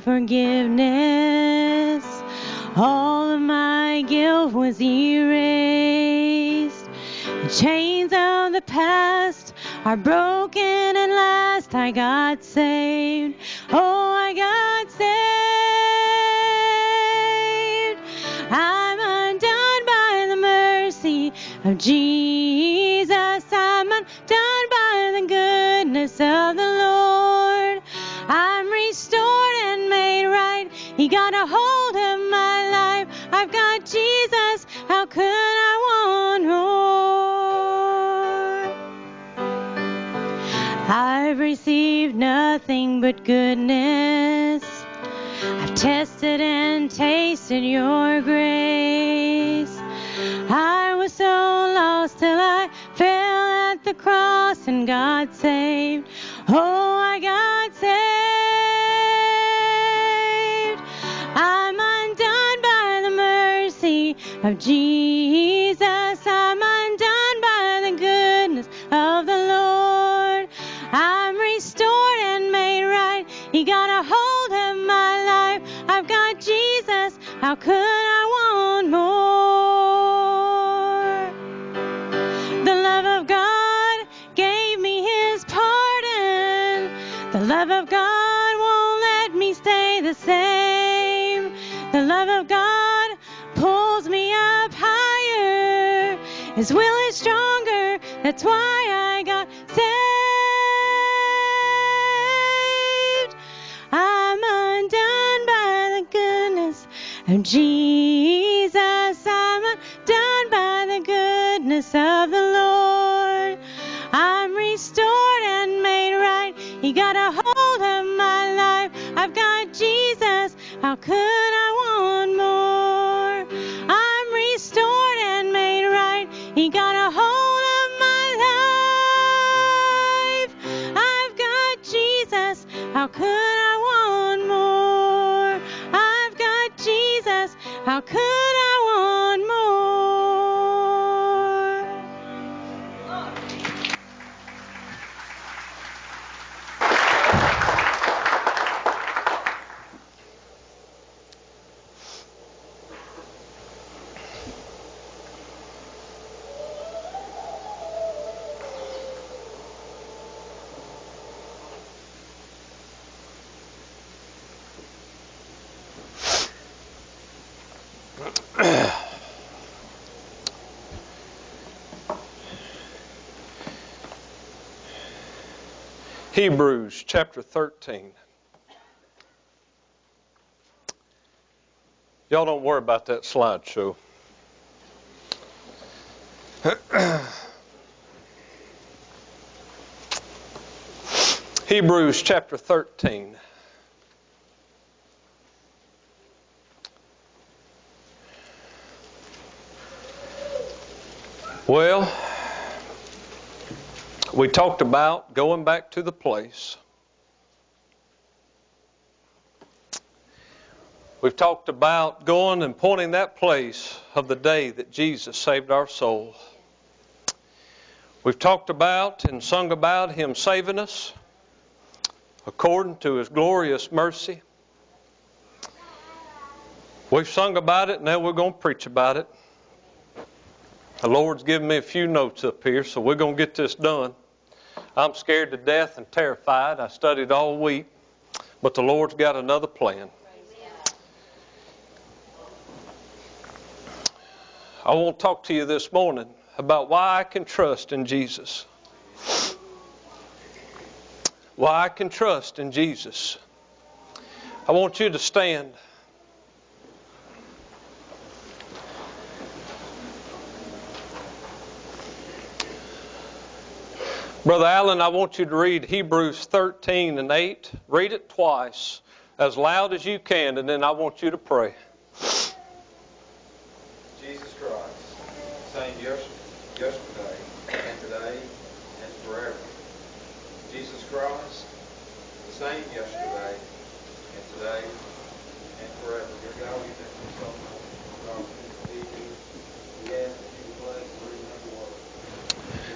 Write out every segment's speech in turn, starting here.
forgiveness. All of my guilt was erased. The chains of the past are broken and last I got saved. Oh, I got saved. I'm undone by the mercy of Jesus. Got a hold of my life. I've got Jesus. How could I want more? I've received nothing but goodness. I've tested and tasted your grace. I was so lost till I fell at the cross and got saved. Oh, of Jesus. I'm undone by the goodness of the Lord. I'm restored and made right. He got a hold of my life. I've got Jesus. How could I That's why I got saved. I'm undone by the goodness of Jesus. I'm undone by the goodness of the Lord. I'm restored and made right. He got a hold of my life. I've got Jesus. How could I How could I want more? I've got Jesus. How could I Hebrews chapter 13. Y'all don't worry about that slideshow. Hebrews chapter 13. Well, we talked about going back to the place. We've talked about going and pointing that place of the day that Jesus saved our soul. We've talked about and sung about Him saving us according to His glorious mercy. We've sung about it, now we're going to preach about it. The Lord's given me a few notes up here, so we're going to get this done. I'm scared to death and terrified. I studied all week, but the Lord's got another plan. I want to talk to you this morning about why I can trust in Jesus. Why I can trust in Jesus. I want you to stand. Brother Allen, I want you to read Hebrews 13 and 8. Read it twice, as loud as you can, and then I want you to pray. Jesus Christ, same yesterday and today and forever. Jesus Christ, the same yesterday and today and forever. Dear God, we thank you so much our opportunity to. We ask that you bless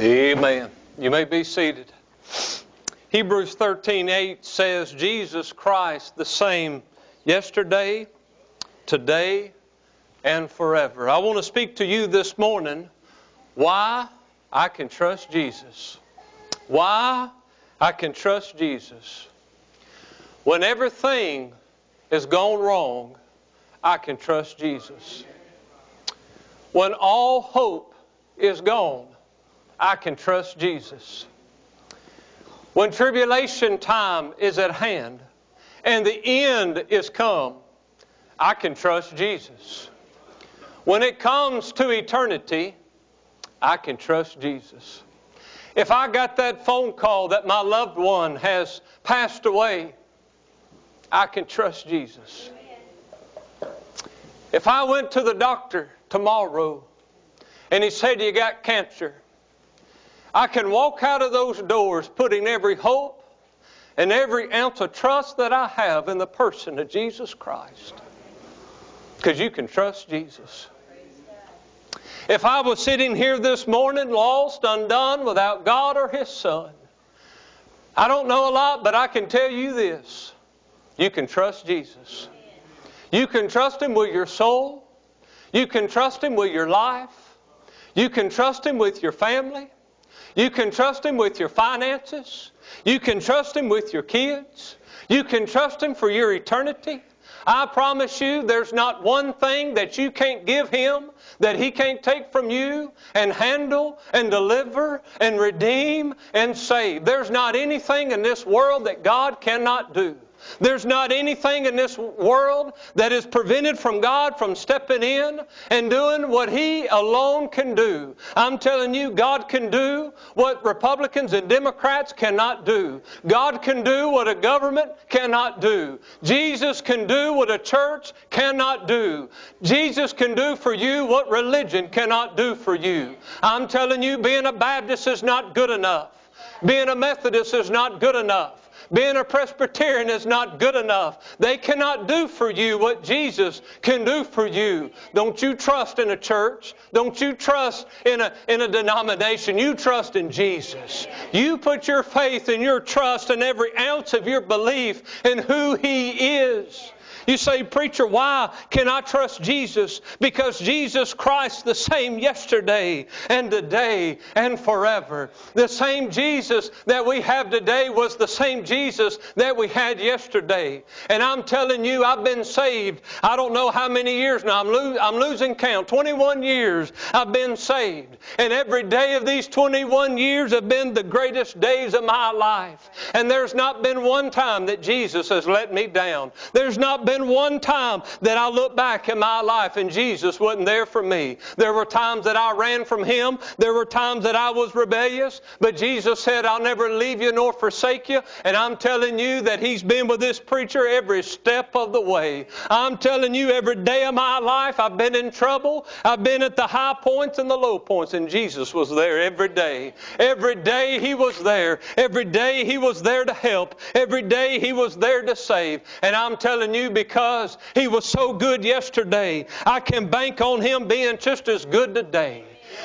Amen. You may be seated. Hebrews 13:8 says Jesus Christ the same yesterday, today, and forever. I want to speak to you this morning why I can trust Jesus. Why I can trust Jesus. When everything has gone wrong, I can trust Jesus. When all hope is gone, I can trust Jesus. When tribulation time is at hand and the end is come, I can trust Jesus. When it comes to eternity, I can trust Jesus. If I got that phone call that my loved one has passed away, I can trust Jesus. If I went to the doctor tomorrow and he said, You got cancer, I can walk out of those doors putting every hope and every ounce of trust that I have in the person of Jesus Christ. Because you can trust Jesus. If I was sitting here this morning lost, undone, without God or His Son, I don't know a lot, but I can tell you this. You can trust Jesus. You can trust Him with your soul. You can trust Him with your life. You can trust Him with your family. You can trust Him with your finances. You can trust Him with your kids. You can trust Him for your eternity. I promise you, there's not one thing that you can't give Him that He can't take from you and handle and deliver and redeem and save. There's not anything in this world that God cannot do. There's not anything in this world that is prevented from God from stepping in and doing what He alone can do. I'm telling you, God can do what Republicans and Democrats cannot do. God can do what a government cannot do. Jesus can do what a church cannot do. Jesus can do for you what religion cannot do for you. I'm telling you, being a Baptist is not good enough. Being a Methodist is not good enough. Being a Presbyterian is not good enough. They cannot do for you what Jesus can do for you. Don't you trust in a church. Don't you trust in a, in a denomination. You trust in Jesus. You put your faith and your trust and every ounce of your belief in who He is. You say, Preacher, why can I trust Jesus? Because Jesus Christ, the same yesterday and today and forever. The same Jesus that we have today was the same Jesus that we had yesterday. And I'm telling you, I've been saved. I don't know how many years now. I'm, lo- I'm losing count. 21 years I've been saved. And every day of these 21 years have been the greatest days of my life. And there's not been one time that Jesus has let me down. There's not been been one time that I look back in my life and Jesus wasn't there for me. There were times that I ran from Him. There were times that I was rebellious. But Jesus said, I'll never leave you nor forsake you. And I'm telling you that He's been with this preacher every step of the way. I'm telling you, every day of my life, I've been in trouble. I've been at the high points and the low points. And Jesus was there every day. Every day He was there. Every day He was there to help. Every day He was there to save. And I'm telling you, because He was so good yesterday, I can bank on Him being just as good today.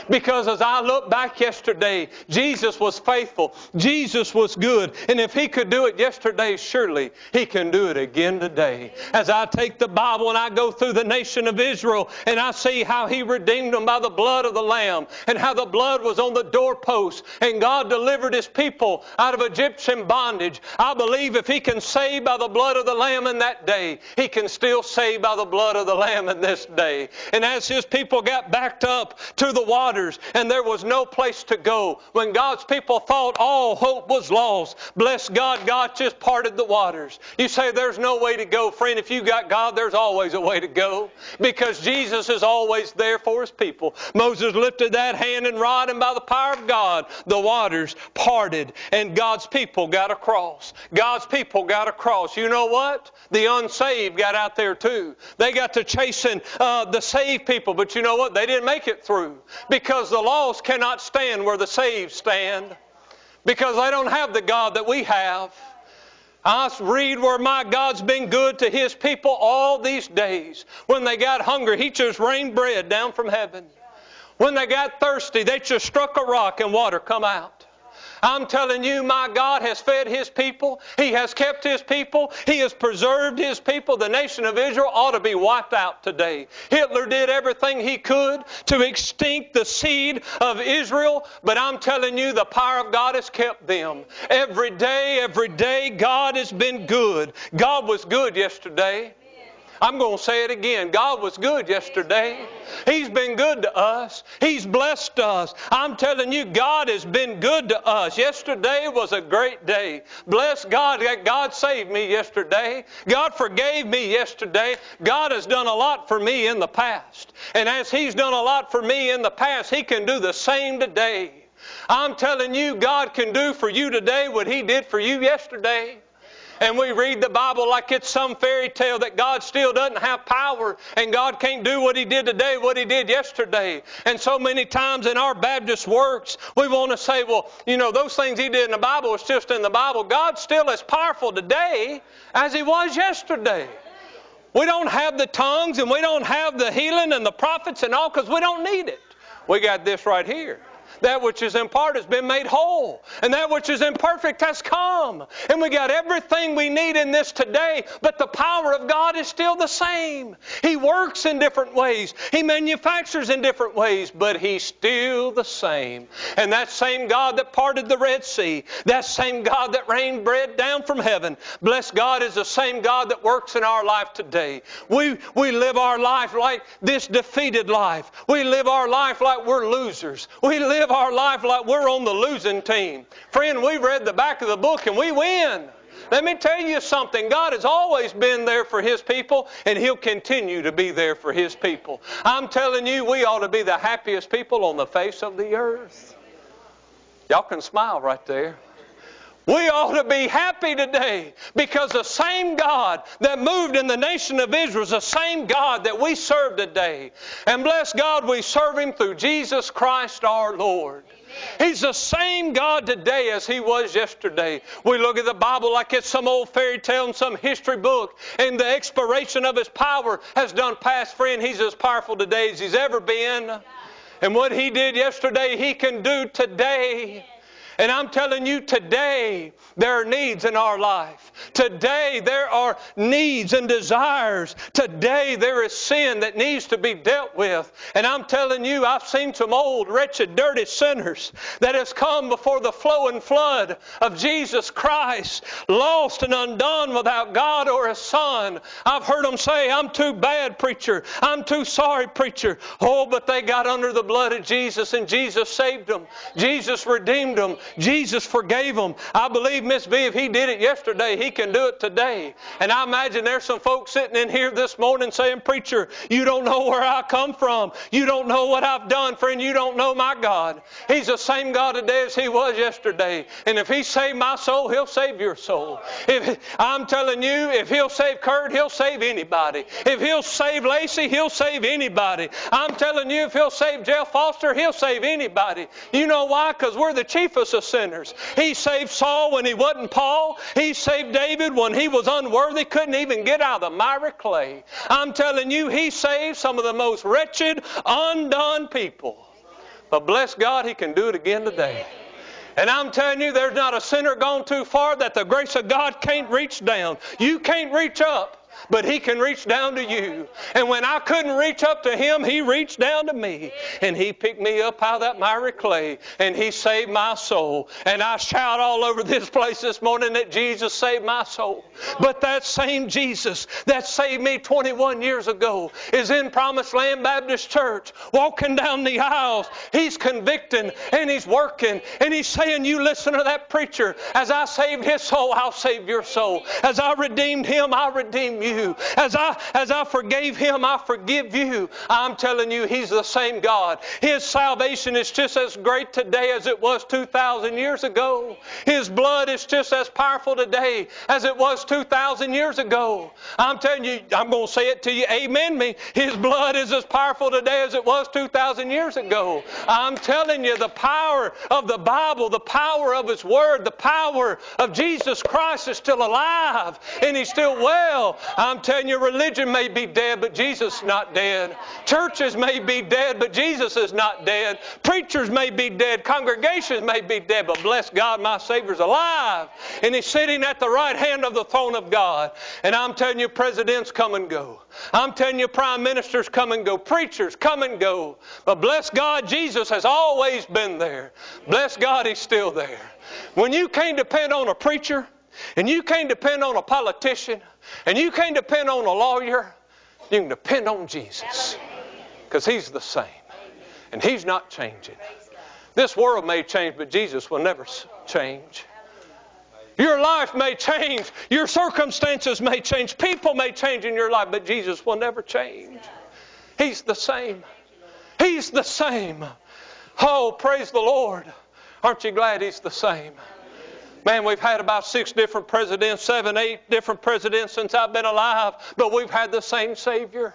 Because as I look back yesterday, Jesus was faithful. Jesus was good. And if He could do it yesterday, surely He can do it again today. As I take the Bible and I go through the nation of Israel and I see how He redeemed them by the blood of the Lamb and how the blood was on the doorpost and God delivered His people out of Egyptian bondage, I believe if He can save by the blood of the Lamb in that day, He can still save by the blood of the Lamb in this day. And as His people got backed up to the waters and there was no place to go. When God's people thought all hope was lost, bless God, God just parted the waters. You say there's no way to go. Friend, if you got God, there's always a way to go because Jesus is always there for His people. Moses lifted that hand and rod, and by the power of God, the waters parted and God's people got across. God's people got across. You know what? The unsaved got out there too. They got to chasing uh, the saved people, but you know what? They didn't make it through because the lost cannot stand where the saved stand because they don't have the God that we have. I read where my God's been good to His people all these days. When they got hungry, He just rained bread down from heaven. When they got thirsty, they just struck a rock and water come out. I'm telling you, my God has fed His people. He has kept His people. He has preserved His people. The nation of Israel ought to be wiped out today. Hitler did everything he could to extinct the seed of Israel, but I'm telling you, the power of God has kept them. Every day, every day, God has been good. God was good yesterday. I'm going to say it again. God was good yesterday. He's been good to us. He's blessed us. I'm telling you, God has been good to us. Yesterday was a great day. Bless God that God saved me yesterday. God forgave me yesterday. God has done a lot for me in the past. And as He's done a lot for me in the past, He can do the same today. I'm telling you, God can do for you today what He did for you yesterday and we read the Bible like it's some fairy tale that God still doesn't have power and God can't do what He did today, what He did yesterday. And so many times in our Baptist works, we want to say, well, you know, those things He did in the Bible is just in the Bible. God's still as powerful today as He was yesterday. We don't have the tongues and we don't have the healing and the prophets and all because we don't need it. We got this right here. That which is in part has been made whole, and that which is imperfect has come. And we got everything we need in this today, but the power of God is still the same. He works in different ways, He manufactures in different ways, but He's still the same. And that same God that parted the Red Sea, that same God that rained bread down from heaven, bless God, is the same God that works in our life today. We, we live our life like this defeated life. We live our life like we're losers. We live live our life like we're on the losing team. Friend, we've read the back of the book and we win. Let me tell you something. God has always been there for His people, and He'll continue to be there for His people. I'm telling you, we ought to be the happiest people on the face of the earth. Y'all can smile right there. We ought to be happy today because the same God that moved in the nation of Israel is the same God that we serve today. And bless God, we serve Him through Jesus Christ our Lord. He's the same God today as He was yesterday. We look at the Bible like it's some old fairy tale in some history book, and the expiration of His power has done past. Friend, He's as powerful today as He's ever been. And what He did yesterday, He can do today. And I'm telling you, today there are needs in our life. Today there are needs and desires. Today there is sin that needs to be dealt with. And I'm telling you, I've seen some old, wretched, dirty sinners that has come before the flowing flood of Jesus Christ, lost and undone without God or a son. I've heard them say, I'm too bad, preacher. I'm too sorry, preacher. Oh, but they got under the blood of Jesus and Jesus saved them. Jesus redeemed them. Jesus forgave them. I believe, Miss V, if He did it yesterday, He can do it today. And I imagine there's some folks sitting in here this morning saying, Preacher, you don't know where I come from. You don't know what I've done, friend. You don't know my God. He's the same God today as He was yesterday. And if He saved my soul, He'll save your soul. If I'm telling you, if He'll save Kurt, He'll save anybody. If He'll save Lacey, He'll save anybody. I'm telling you, if He'll save Jeff Foster, He'll save anybody. You know why? Because we're the chiefest of sinners. He saved Saul when he wasn't Paul. He saved David when he was unworthy, couldn't even get out of the miry clay. I'm telling you, he saved some of the most wretched, undone people. But bless God, he can do it again today. And I'm telling you, there's not a sinner gone too far that the grace of God can't reach down. You can't reach up but He can reach down to you. And when I couldn't reach up to Him, He reached down to me. And He picked me up out of that miry clay and He saved my soul. And I shout all over this place this morning that Jesus saved my soul. But that same Jesus that saved me 21 years ago is in Promised Land Baptist Church, walking down the aisles. He's convicting and He's working and He's saying, You listen to that preacher. As I saved his soul, I'll save your soul. As I redeemed him, I'll redeem you you. As I, as I forgave him, I forgive you. I'm telling you, he's the same God. His salvation is just as great today as it was 2,000 years ago. His blood is just as powerful today as it was 2,000 years ago. I'm telling you, I'm going to say it to you, amen me. His blood is as powerful today as it was 2,000 years ago. I'm telling you, the power of the Bible, the power of His Word, the power of Jesus Christ is still alive and He's still well. I'm telling you, religion may be dead, but Jesus is not dead. Churches may be dead, but Jesus is not dead. Preachers may be dead. Congregations may be dead, but bless God, my Savior's alive. And He's sitting at the right hand of the throne of God. And I'm telling you, presidents come and go. I'm telling you, prime ministers come and go. Preachers come and go. But bless God, Jesus has always been there. Bless God, He's still there. When you can't depend on a preacher, and you can't depend on a politician, and you can't depend on a lawyer, you can depend on Jesus. Because He's the same. And He's not changing. This world may change, but Jesus will never change. Your life may change. Your circumstances may change. People may change in your life, but Jesus will never change. He's the same. He's the same. Oh, praise the Lord. Aren't you glad He's the same? Man, we've had about six different presidents, seven, eight different presidents since I've been alive, but we've had the same Savior.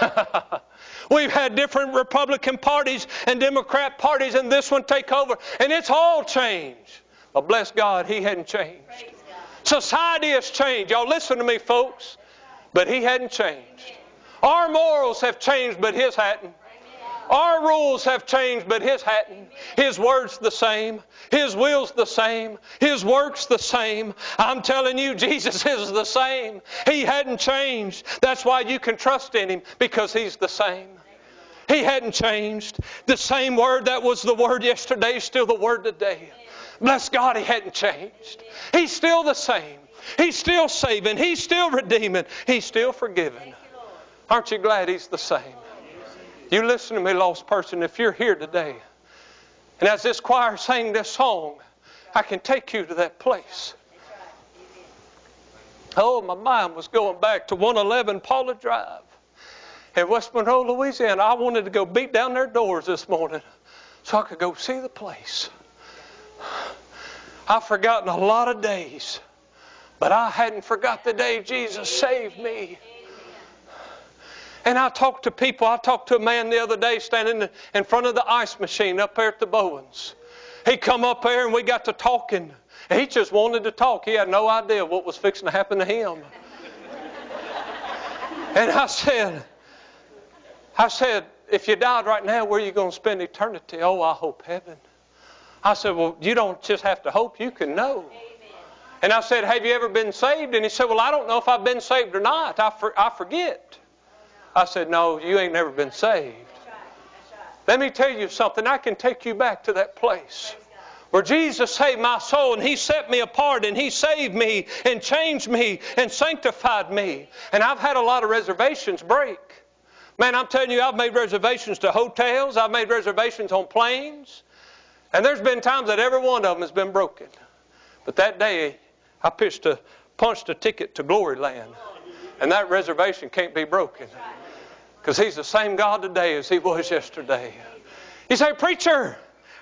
we've had different Republican parties and Democrat parties, and this one take over, and it's all changed. But bless God, He hadn't changed. Society has changed. Y'all listen to me, folks. But He hadn't changed. Our morals have changed, but His hadn't. Our rules have changed, but His hadn't. His word's the same. His will's the same. His work's the same. I'm telling you, Jesus is the same. He hadn't changed. That's why you can trust in Him, because He's the same. He hadn't changed. The same word that was the word yesterday is still the word today. Bless God, He hadn't changed. He's still the same. He's still saving. He's still redeeming. He's still forgiving. Aren't you glad He's the same? You listen to me, lost person, if you're here today, and as this choir sang this song, I can take you to that place. Oh, my mind was going back to 111 Paula Drive in West Monroe, Louisiana. I wanted to go beat down their doors this morning so I could go see the place. I've forgotten a lot of days, but I hadn't forgot the day Jesus saved me. And I talked to people. I talked to a man the other day standing in front of the ice machine up there at the Bowens. He come up there and we got to talking. He just wanted to talk. He had no idea what was fixing to happen to him. and I said, I said, if you died right now, where are you going to spend eternity? Oh, I hope heaven. I said, well, you don't just have to hope, you can know. And I said, have you ever been saved? And he said, well, I don't know if I've been saved or not. I, for, I forget. I said, No, you ain't never been saved. Let me tell you something. I can take you back to that place where Jesus saved my soul and He set me apart and He saved me and changed me and sanctified me. And I've had a lot of reservations break. Man, I'm telling you, I've made reservations to hotels, I've made reservations on planes, and there's been times that every one of them has been broken. But that day, I pitched a, punched a ticket to glory land, and that reservation can't be broken. Because He's the same God today as He was yesterday. You say, Preacher,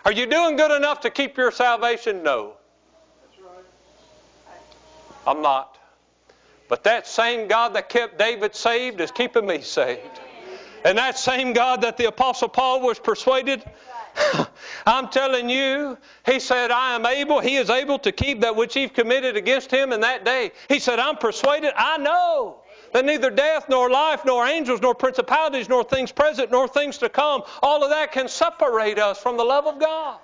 are you doing good enough to keep your salvation? No. I'm not. But that same God that kept David saved is keeping me saved. And that same God that the Apostle Paul was persuaded, I'm telling you, he said, I am able, he is able to keep that which he committed against him in that day. He said, I'm persuaded, I know that neither death, nor life, nor angels, nor principalities, nor things present, nor things to come, all of that can separate us from the love of God.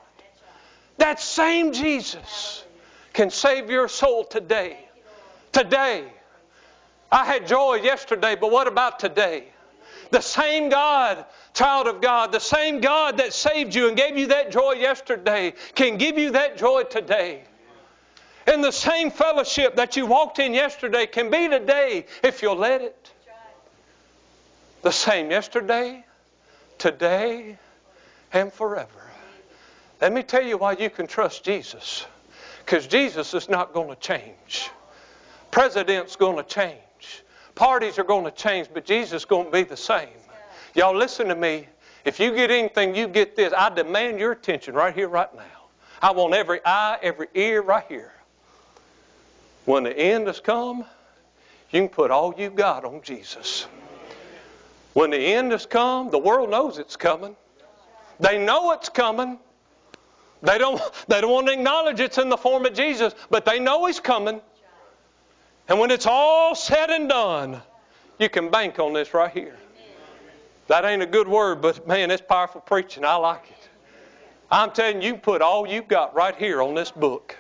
That same Jesus can save your soul today. Today. I had joy yesterday, but what about today? The same God, child of God, the same God that saved you and gave you that joy yesterday can give you that joy today. And the same fellowship that you walked in yesterday can be today if you'll let it. The same yesterday, today, and forever. Let me tell you why you can trust Jesus. Because Jesus is not going to change. President's going to change. Parties are going to change, but Jesus is going to be the same. Y'all listen to me. If you get anything, you get this. I demand your attention right here, right now. I want every eye, every ear right here. When the end has come, you can put all you've got on Jesus. When the end has come, the world knows it's coming. They know it's coming. They don't, they don't want to acknowledge it's in the form of Jesus, but they know He's coming. And when it's all said and done, you can bank on this right here. That ain't a good word, but man, it's powerful preaching. I like it. I'm telling you, you put all you've got right here on this book.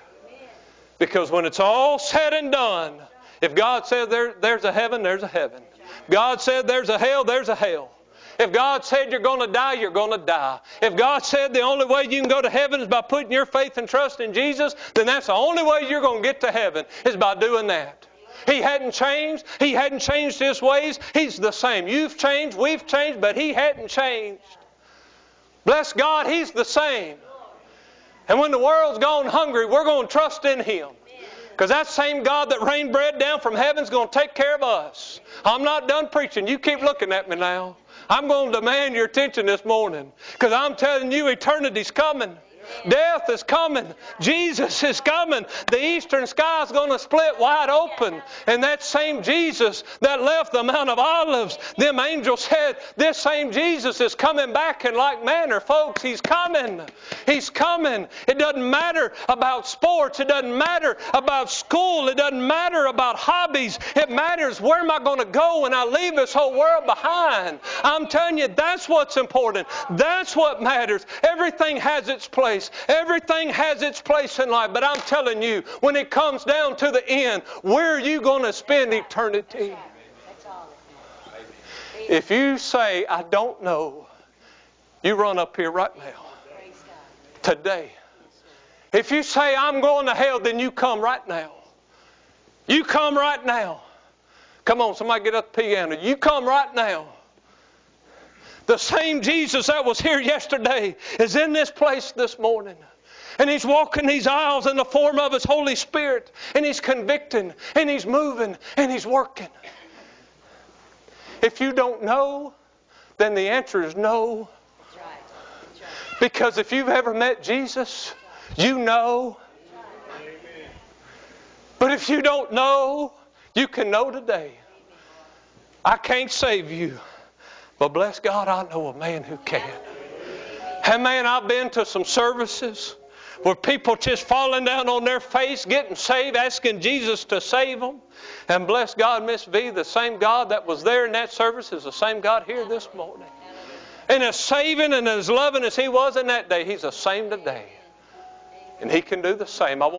Because when it's all said and done, if God said there, there's a heaven, there's a heaven. God said there's a hell, there's a hell. If God said you're going to die, you're going to die. If God said the only way you can go to heaven is by putting your faith and trust in Jesus, then that's the only way you're going to get to heaven is by doing that. He hadn't changed. He hadn't changed his ways. He's the same. You've changed, we've changed, but he hadn't changed. Bless God, he's the same. And when the world's gone hungry, we're going to trust in him. Because that same God that rained bread down from heaven is going to take care of us. I'm not done preaching. You keep looking at me now. I'm going to demand your attention this morning. Because I'm telling you, eternity's coming. Death is coming. Jesus is coming. The eastern sky is going to split wide open. And that same Jesus that left the Mount of Olives, them angels said, This same Jesus is coming back in like manner. Folks, He's coming. He's coming. It doesn't matter about sports. It doesn't matter about school. It doesn't matter about hobbies. It matters where am I going to go when I leave this whole world behind. I'm telling you, that's what's important. That's what matters. Everything has its place place. Everything has its place in life. But I'm telling you, when it comes down to the end, where are you going to spend eternity? If you say, I don't know, you run up here right now. Today. If you say, I'm going to hell, then you come right now. You come right now. Come on, somebody get up the piano. You come right now. The same Jesus that was here yesterday is in this place this morning. And He's walking these aisles in the form of His Holy Spirit. And He's convicting, and He's moving, and He's working. If you don't know, then the answer is no. Because if you've ever met Jesus, you know. But if you don't know, you can know today. I can't save you. But bless God, I know a man who can. And man, I've been to some services where people just falling down on their face, getting saved, asking Jesus to save them. And bless God, Miss V, the same God that was there in that service is the same God here this morning. And as saving and as loving as He was in that day, He's the same today. And He can do the same.